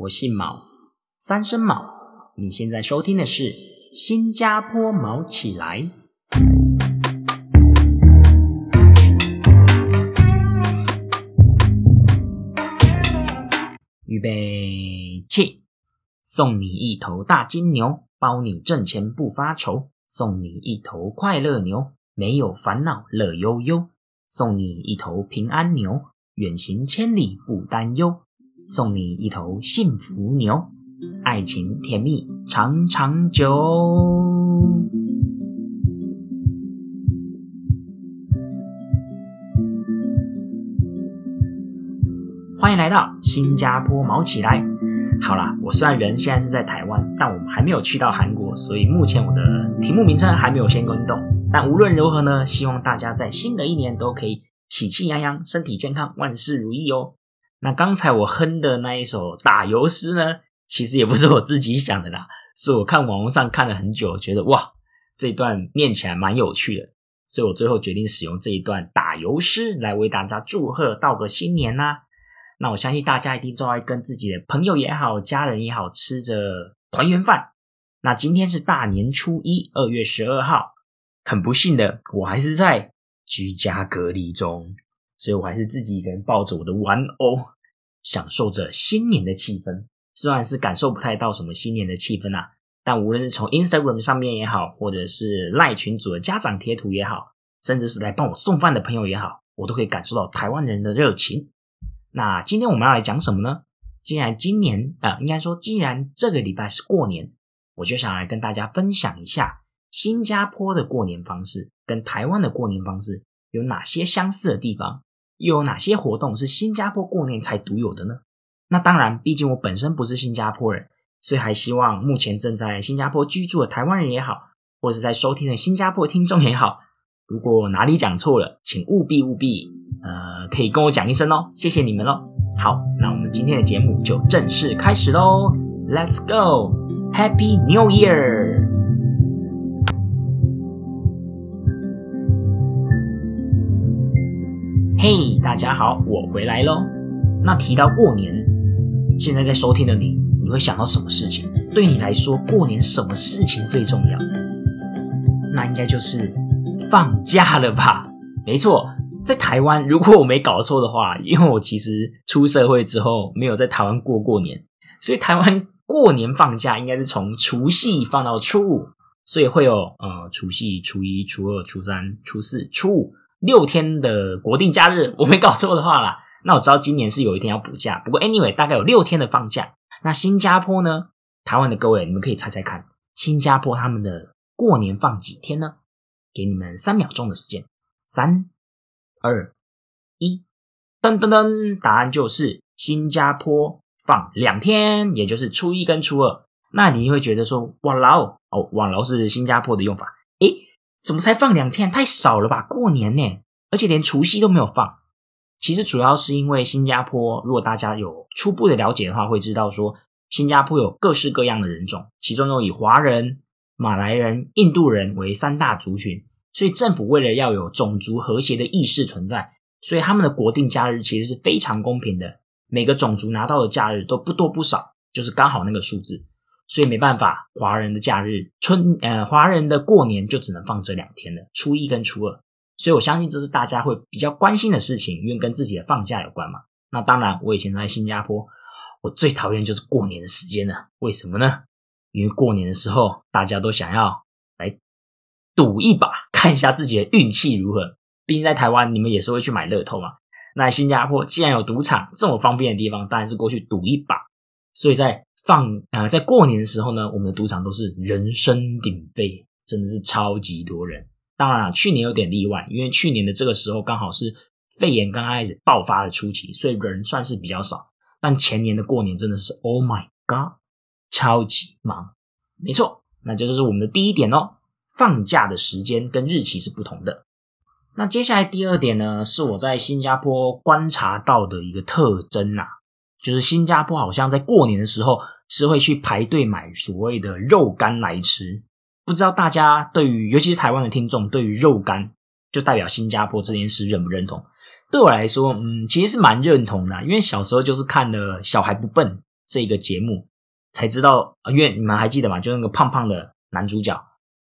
我姓毛，三声毛。你现在收听的是《新加坡毛起来》。预备起，送你一头大金牛，包你挣钱不发愁；送你一头快乐牛，没有烦恼乐悠悠；送你一头平安牛，远行千里不担忧；送你一头幸福牛，爱情甜蜜长长久。欢迎来到新加坡毛起来。好啦，我虽然人现在是在台湾，但我们还没有去到韩国，所以目前我的题目名称还没有先更动。但无论如何呢，希望大家在新的一年都可以喜气洋洋、身体健康、万事如意哦。那刚才我哼的那一首打油诗呢，其实也不是我自己想的啦，是我看网络上看了很久，觉得哇，这段念起来蛮有趣的，所以我最后决定使用这一段打油诗来为大家祝贺道个新年啦。那我相信大家一定都在跟自己的朋友也好、家人也好吃着团圆饭。那今天是大年初一，二月十二号。很不幸的，我还是在居家隔离中，所以我还是自己一个人抱着我的玩偶，享受着新年的气氛。虽然是感受不太到什么新年的气氛啊，但无论是从 Instagram 上面也好，或者是赖群组的家长贴图也好，甚至是来帮我送饭的朋友也好，我都可以感受到台湾人的热情。那今天我们要来讲什么呢？既然今年啊，应该说，既然这个礼拜是过年，我就想来跟大家分享一下新加坡的过年方式跟台湾的过年方式有哪些相似的地方，又有哪些活动是新加坡过年才独有的呢？那当然，毕竟我本身不是新加坡人，所以还希望目前正在新加坡居住的台湾人也好，或者在收听的新加坡听众也好，如果哪里讲错了，请务必务必。呃，可以跟我讲一声哦，谢谢你们喽。好，那我们今天的节目就正式开始喽，Let's go，Happy New Year！大家好，我回来喽。那提到过年，现在在收听的你，你会想到什么事情？对你来说，过年什么事情最重要？那应该就是放假了吧？没错。在台湾，如果我没搞错的话，因为我其实出社会之后没有在台湾过过年，所以台湾过年放假应该是从除夕放到初五，所以会有呃除夕、初一、初二、初三、初四、初五六天的国定假日。我没搞错的话啦，那我知道今年是有一天要补假，不过 anyway 大概有六天的放假。那新加坡呢？台湾的各位，你们可以猜猜看，新加坡他们的过年放几天呢？给你们三秒钟的时间，三。二一，噔噔噔，答案就是新加坡放两天，也就是初一跟初二。那你会觉得说，哇劳哦，哇劳是新加坡的用法。诶，怎么才放两天？太少了吧？过年呢，而且连除夕都没有放。其实主要是因为新加坡，如果大家有初步的了解的话，会知道说，新加坡有各式各样的人种，其中又以华人、马来人、印度人为三大族群。所以政府为了要有种族和谐的意识存在，所以他们的国定假日其实是非常公平的，每个种族拿到的假日都不多不少，就是刚好那个数字。所以没办法，华人的假日春呃，华人的过年就只能放这两天了，初一跟初二。所以我相信这是大家会比较关心的事情，因为跟自己的放假有关嘛。那当然，我以前在新加坡，我最讨厌就是过年的时间了。为什么呢？因为过年的时候大家都想要来赌一把。看一下自己的运气如何。毕竟在台湾，你们也是会去买乐透嘛。那新加坡既然有赌场这么方便的地方，当然是过去赌一把。所以在放啊，在过年的时候呢，我们的赌场都是人声鼎沸，真的是超级多人。当然了，去年有点例外，因为去年的这个时候刚好是肺炎刚开始爆发的初期，所以人算是比较少。但前年的过年真的是 Oh my God，超级忙。没错，那这就是我们的第一点哦。放假的时间跟日期是不同的。那接下来第二点呢，是我在新加坡观察到的一个特征呐，就是新加坡好像在过年的时候是会去排队买所谓的肉干来吃。不知道大家对于，尤其是台湾的听众，对于肉干就代表新加坡这件事认不认同？对我来说，嗯，其实是蛮认同的，因为小时候就是看了《小孩不笨》这个节目，才知道，因为你们还记得吗？就那个胖胖的男主角，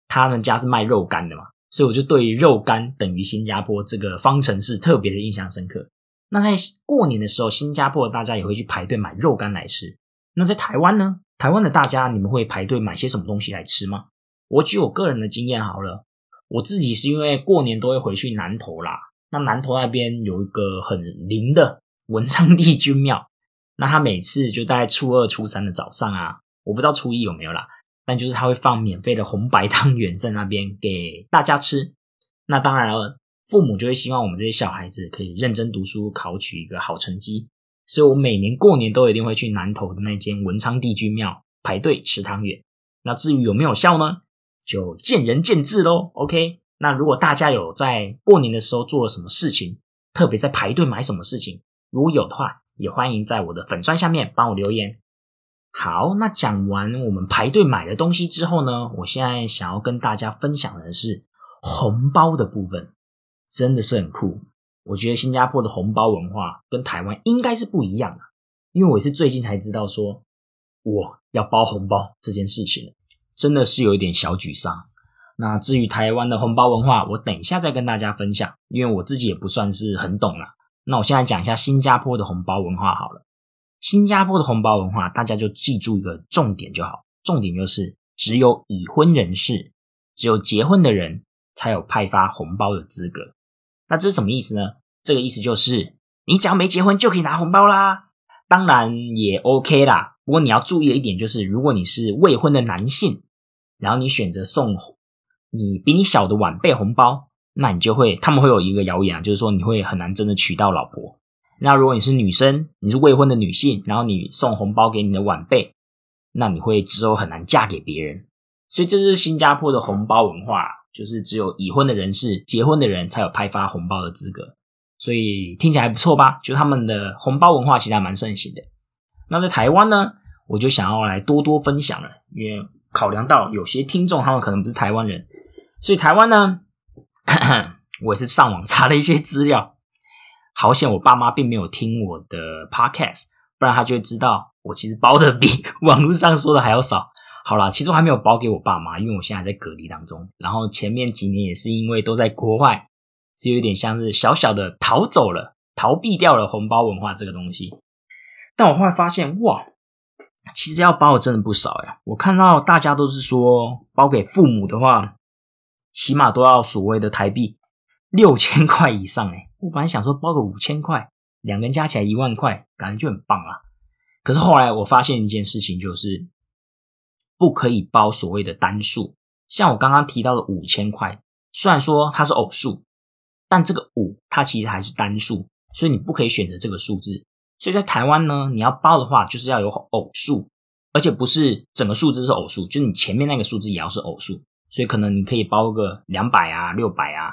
他们家是卖肉干的嘛，所以我就对肉干等于新加坡这个方程式特别的印象深刻。那在过年的时候，新加坡大家也会去排队买肉干来吃。那在台湾呢？台湾的大家，你们会排队买些什么东西来吃吗？我举我个人的经验好了，我自己是因为过年都会回去南投啦。那南投那边有一个很灵的文昌帝君庙，那他每次就在初二、初三的早上啊，我不知道初一有没有啦，但就是他会放免费的红白汤圆在那边给大家吃。那当然了。父母就会希望我们这些小孩子可以认真读书，考取一个好成绩，所以我每年过年都一定会去南投的那间文昌帝君庙排队吃汤圆。那至于有没有效呢，就见仁见智喽。OK，那如果大家有在过年的时候做了什么事情，特别在排队买什么事情，如果有的话，也欢迎在我的粉砖下面帮我留言。好，那讲完我们排队买的东西之后呢，我现在想要跟大家分享的是红包的部分。真的是很酷，我觉得新加坡的红包文化跟台湾应该是不一样的，因为我是最近才知道说我要包红包这件事情，真的是有一点小沮丧。那至于台湾的红包文化，我等一下再跟大家分享，因为我自己也不算是很懂了。那我现在讲一下新加坡的红包文化好了。新加坡的红包文化，大家就记住一个重点就好，重点就是只有已婚人士，只有结婚的人才有派发红包的资格。那这是什么意思呢？这个意思就是，你只要没结婚就可以拿红包啦。当然也 OK 啦。不过你要注意的一点就是，如果你是未婚的男性，然后你选择送你比你小的晚辈红包，那你就会他们会有一个谣言啊，就是说你会很难真的娶到老婆。那如果你是女生，你是未婚的女性，然后你送红包给你的晚辈，那你会之后很难嫁给别人。所以这是新加坡的红包文化。就是只有已婚的人士、结婚的人才有派发红包的资格，所以听起来还不错吧？就他们的红包文化其实还蛮盛行的。那在台湾呢，我就想要来多多分享了，因为考量到有些听众他们可能不是台湾人，所以台湾呢，我也是上网查了一些资料。好险，我爸妈并没有听我的 podcast，不然他就会知道我其实包的比 网络上说的还要少。好啦，其实我还没有包给我爸妈，因为我现在在隔离当中。然后前面几年也是因为都在国外，是有点像是小小的逃走了、逃避掉了红包文化这个东西。但我后来发现，哇，其实要包的真的不少呀。我看到大家都是说，包给父母的话，起码都要所谓的台币六千块以上。哎，我本来想说包个五千块，两个人加起来一万块，感觉就很棒啊。可是后来我发现一件事情，就是。不可以包所谓的单数，像我刚刚提到的五千块，虽然说它是偶数，但这个五它其实还是单数，所以你不可以选择这个数字。所以在台湾呢，你要包的话，就是要有偶数，而且不是整个数字是偶数，就是你前面那个数字也要是偶数。所以可能你可以包个两百啊、六百啊、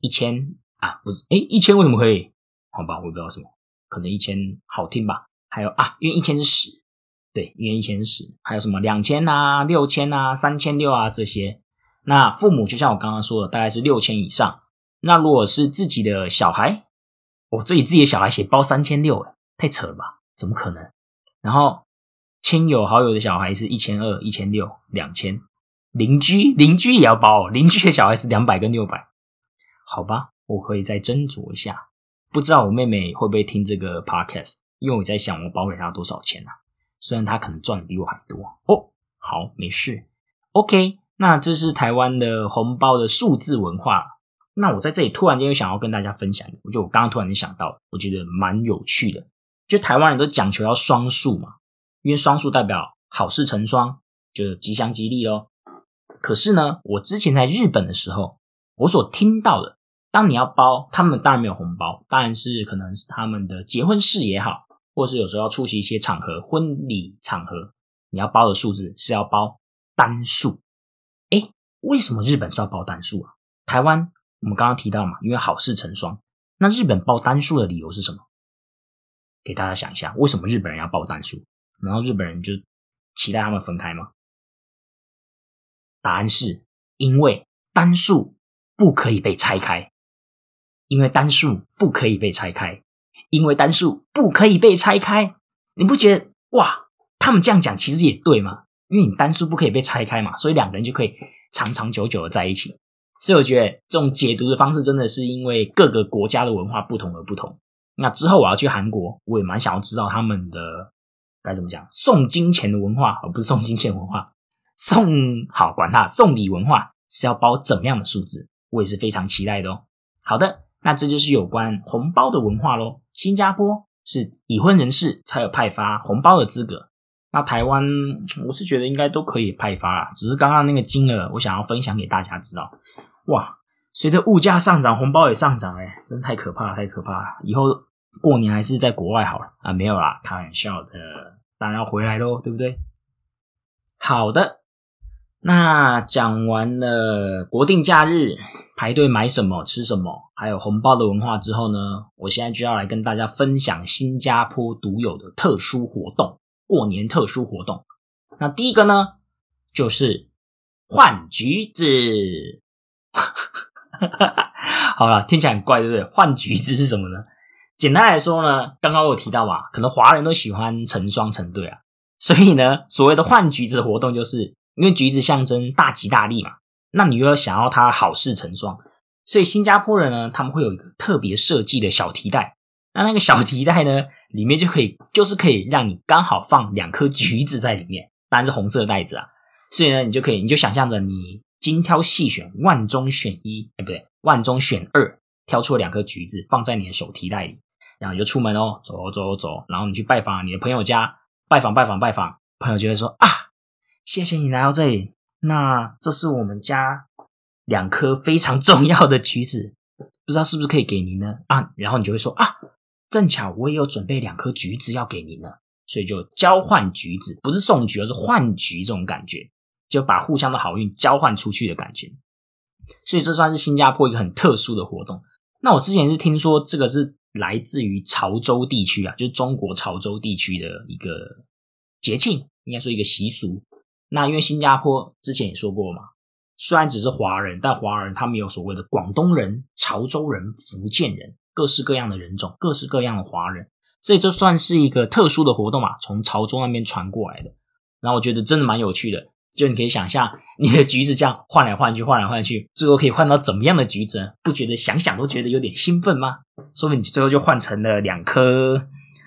一千啊，不是？哎，一千为什么可以？好吧，我不知道什么，可能一千好听吧。还有啊，因为一千是十。对，因为一千十，还有什么两千啊、六千啊、三千六啊这些，那父母就像我刚刚说的，大概是六千以上。那如果是自己的小孩，我自己自己的小孩写包三千六，太扯了吧？怎么可能？然后亲友好友的小孩是一千二、一千六、两千，邻居邻居也要包，邻居的小孩是两百跟六百，好吧？我可以再斟酌一下。不知道我妹妹会不会听这个 podcast？因为我在想，我包给她多少钱呢？虽然他可能赚的比我还多哦，好，没事，OK。那这是台湾的红包的数字文化。那我在这里突然间又想要跟大家分享，我就我刚刚突然间想到，我觉得蛮有趣的。就台湾人都讲求要双数嘛，因为双数代表好事成双，就吉祥吉利咯。可是呢，我之前在日本的时候，我所听到的，当你要包，他们当然没有红包，当然是可能是他们的结婚式也好。或是有时候要出席一些场合，婚礼场合，你要包的数字是要包单数。哎，为什么日本是要包单数啊？台湾我们刚刚提到嘛，因为好事成双。那日本包单数的理由是什么？给大家想一下，为什么日本人要包单数？然后日本人就期待他们分开吗？答案是因为单数不可以被拆开，因为单数不可以被拆开。因为单数不可以被拆开，你不觉得哇他们这样讲其实也对嘛，因为你单数不可以被拆开嘛，所以两个人就可以长长久久的在一起。所以我觉得这种解读的方式真的是因为各个国家的文化不同而不同。那之后我要去韩国，我也蛮想要知道他们的该怎么讲送金钱的文化，而不是送金钱文化。送好管他送礼文化是要包怎么样的数字，我也是非常期待的哦。好的，那这就是有关红包的文化喽。新加坡是已婚人士才有派发红包的资格。那台湾，我是觉得应该都可以派发啊，只是刚刚那个金额，我想要分享给大家知道。哇，随着物价上涨，红包也上涨，哎，真太可怕，太可怕了！以后过年还是在国外好了啊？没有啦，开玩笑的，当然要回来喽，对不对？好的，那讲完了国定假日排队买什么、吃什么，还有红包的文化之后呢，我现在就要来跟大家分享新加坡独有的特殊活动。过年特殊活动，那第一个呢，就是换橘子。好了，听起来很怪，对不对？换橘子是什么呢？简单来说呢，刚刚我提到嘛，可能华人都喜欢成双成对啊，所以呢，所谓的换橘子活动，就是因为橘子象征大吉大利嘛，那你又要想要它好事成双，所以新加坡人呢，他们会有一个特别设计的小提袋。那那个小提袋呢，里面就可以，就是可以让你刚好放两颗橘子在里面，当然是红色袋子啊。所以呢，你就可以，你就想象着你精挑细选，万中选一，哎，不对，万中选二，挑出了两颗橘子放在你的手提袋里，然后你就出门哦，走走走，然后你去拜访你的朋友家，拜访拜访拜访，朋友就会说啊，谢谢你来到这里，那这是我们家两颗非常重要的橘子，不知道是不是可以给您呢？啊，然后你就会说啊。正巧我也有准备两颗橘子要给您呢，所以就交换橘子，不是送橘，而是换橘这种感觉，就把互相的好运交换出去的感觉。所以这算是新加坡一个很特殊的活动。那我之前是听说这个是来自于潮州地区啊，就是中国潮州地区的一个节庆，应该说一个习俗。那因为新加坡之前也说过嘛，虽然只是华人，但华人他们有所谓的广东人、潮州人、福建人。各式各样的人种，各式各样的华人，所以这算是一个特殊的活动嘛？从潮州那边传过来的，然后我觉得真的蛮有趣的。就你可以想象，你的橘子这样换来换去，换来换去，最后可以换到怎么样的橘子？不觉得想想都觉得有点兴奋吗？说不定你最后就换成了两颗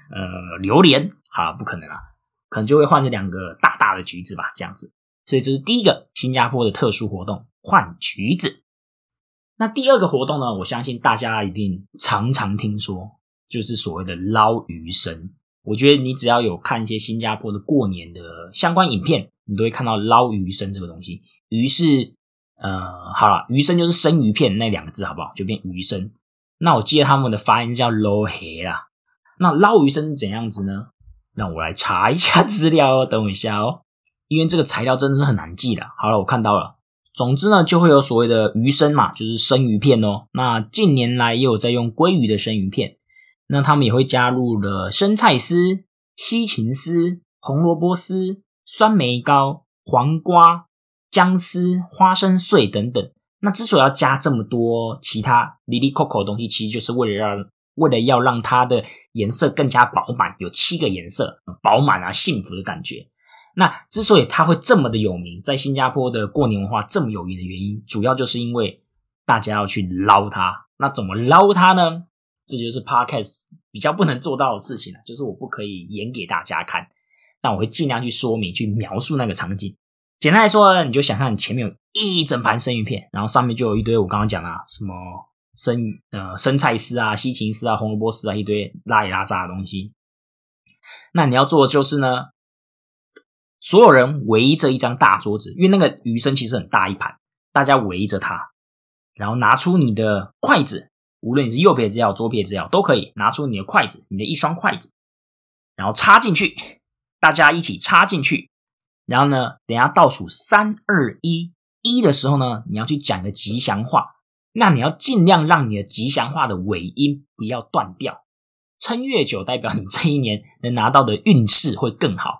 呃榴莲，好，不可能啊，可能就会换成两个大大的橘子吧，这样子。所以这是第一个新加坡的特殊活动，换橘子。那第二个活动呢？我相信大家一定常常听说，就是所谓的捞鱼生。我觉得你只要有看一些新加坡的过年的相关影片，你都会看到捞鱼生这个东西。鱼是呃，好了，鱼生就是生鱼片那两个字，好不好？就变鱼生。那我记得他们的发音叫捞黑啦。那捞鱼生是怎样子呢？让我来查一下 资料哦，等我一下哦，因为这个材料真的是很难记的。好了，我看到了。总之呢，就会有所谓的鱼生嘛，就是生鱼片哦。那近年来也有在用鲑鱼的生鱼片，那他们也会加入了生菜丝、西芹丝、红萝卜丝、酸梅膏、黄瓜、姜丝、花生碎等等。那之所以要加这么多其他里里扣扣的东西，其实就是为了让为了要让它的颜色更加饱满，有七个颜色，饱满啊，幸福的感觉。那之所以它会这么的有名，在新加坡的过年文化这么有名的原因，主要就是因为大家要去捞它。那怎么捞它呢？这就是 podcast 比较不能做到的事情了，就是我不可以演给大家看，但我会尽量去说明、去描述那个场景。简单来说，你就想象你前面有一整盘生鱼片，然后上面就有一堆我刚刚讲啊，什么生呃生菜丝啊、西芹丝啊、红萝卜丝啊，一堆拉里拉杂的东西。那你要做的就是呢。所有人围着一张大桌子，因为那个鱼生其实很大一盘，大家围着它，然后拿出你的筷子，无论你是右撇子也好，左撇子也好，都可以拿出你的筷子，你的一双筷子，然后插进去，大家一起插进去，然后呢，等下倒数三二一，一的时候呢，你要去讲个吉祥话，那你要尽量让你的吉祥话的尾音不要断掉，撑越久，代表你这一年能拿到的运势会更好。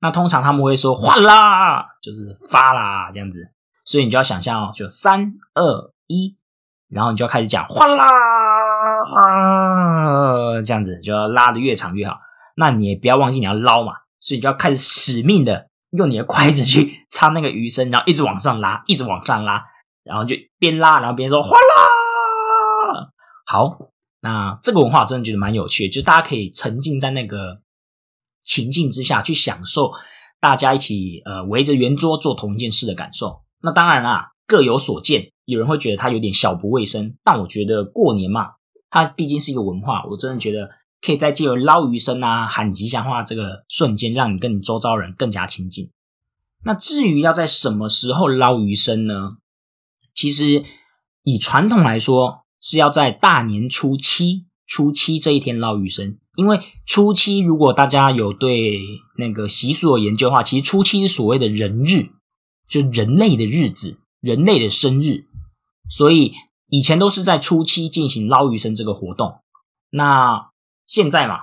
那通常他们会说哗啦，就是发啦这样子，所以你就要想象哦，就三二一，然后你就要开始讲哗啦啊，这样子就要拉的越长越好。那你也不要忘记你要捞嘛，所以你就要开始使命的用你的筷子去插那个鱼身，然后一直往上拉，一直往上拉，然后就边拉，然后边说哗啦。好，那这个文化真的觉得蛮有趣的，就大家可以沉浸在那个情境之下去享受大家一起呃围着圆桌做同一件事的感受。那当然啦，各有所见，有人会觉得它有点小不卫生，但我觉得过年嘛，它毕竟是一个文化，我真的觉得。可以在借由捞鱼声啊、喊吉祥话这个瞬间，让你跟你周遭人更加亲近。那至于要在什么时候捞鱼生呢？其实以传统来说，是要在大年初七、初七这一天捞鱼生。因为初七，如果大家有对那个习俗有研究的话，其实初七是所谓的人日，就人类的日子、人类的生日，所以以前都是在初七进行捞鱼生这个活动。那现在嘛，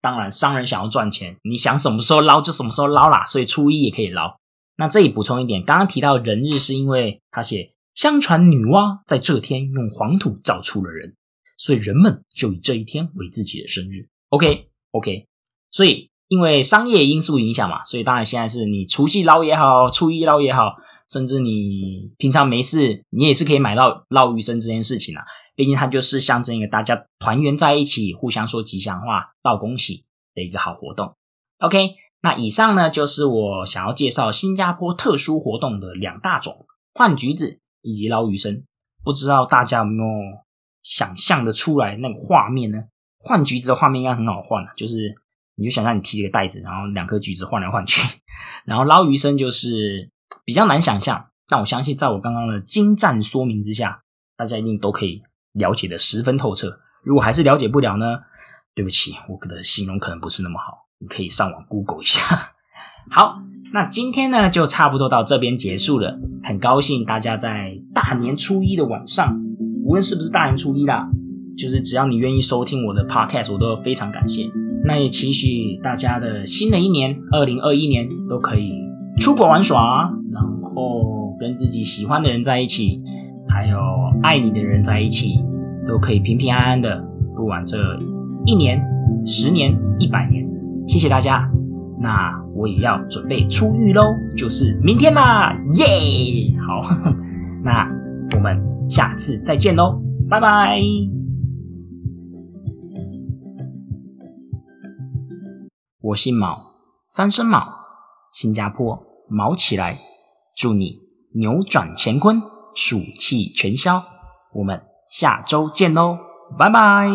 当然商人想要赚钱，你想什么时候捞就什么时候捞啦，所以初一也可以捞。那这里补充一点，刚刚提到人日是因为他写，相传女娲在这天用黄土造出了人，所以人们就以这一天为自己的生日。OK OK，所以因为商业因素影响嘛，所以当然现在是你除夕捞也好，初一捞也好。甚至你平常没事，你也是可以买到捞鱼生这件事情啊。毕竟它就是象征一个大家团圆在一起，互相说吉祥话、道恭喜的一个好活动。OK，那以上呢就是我想要介绍新加坡特殊活动的两大种：换橘子以及捞鱼生。不知道大家有没有想象的出来那个画面呢？换橘子的画面应该很好换啊就是你就想象你提这个袋子，然后两颗橘子换来换去，然后捞鱼生就是。比较难想象，但我相信，在我刚刚的精湛说明之下，大家一定都可以了解的十分透彻。如果还是了解不了呢？对不起，我的形容可能不是那么好，你可以上网 Google 一下。好，那今天呢，就差不多到这边结束了。很高兴大家在大年初一的晚上，无论是不是大年初一啦，就是只要你愿意收听我的 Podcast，我都非常感谢。那也期许大家的新的一年，二零二一年都可以。出国玩耍，然后跟自己喜欢的人在一起，还有爱你的人在一起，都可以平平安安的度完这一年、十年、一百年。谢谢大家，那我也要准备出狱喽，就是明天啦，耶！好，那我们下次再见喽，拜拜。我姓毛，三声毛，新加坡。毛起来！祝你扭转乾坤，暑气全消。我们下周见喽，拜拜。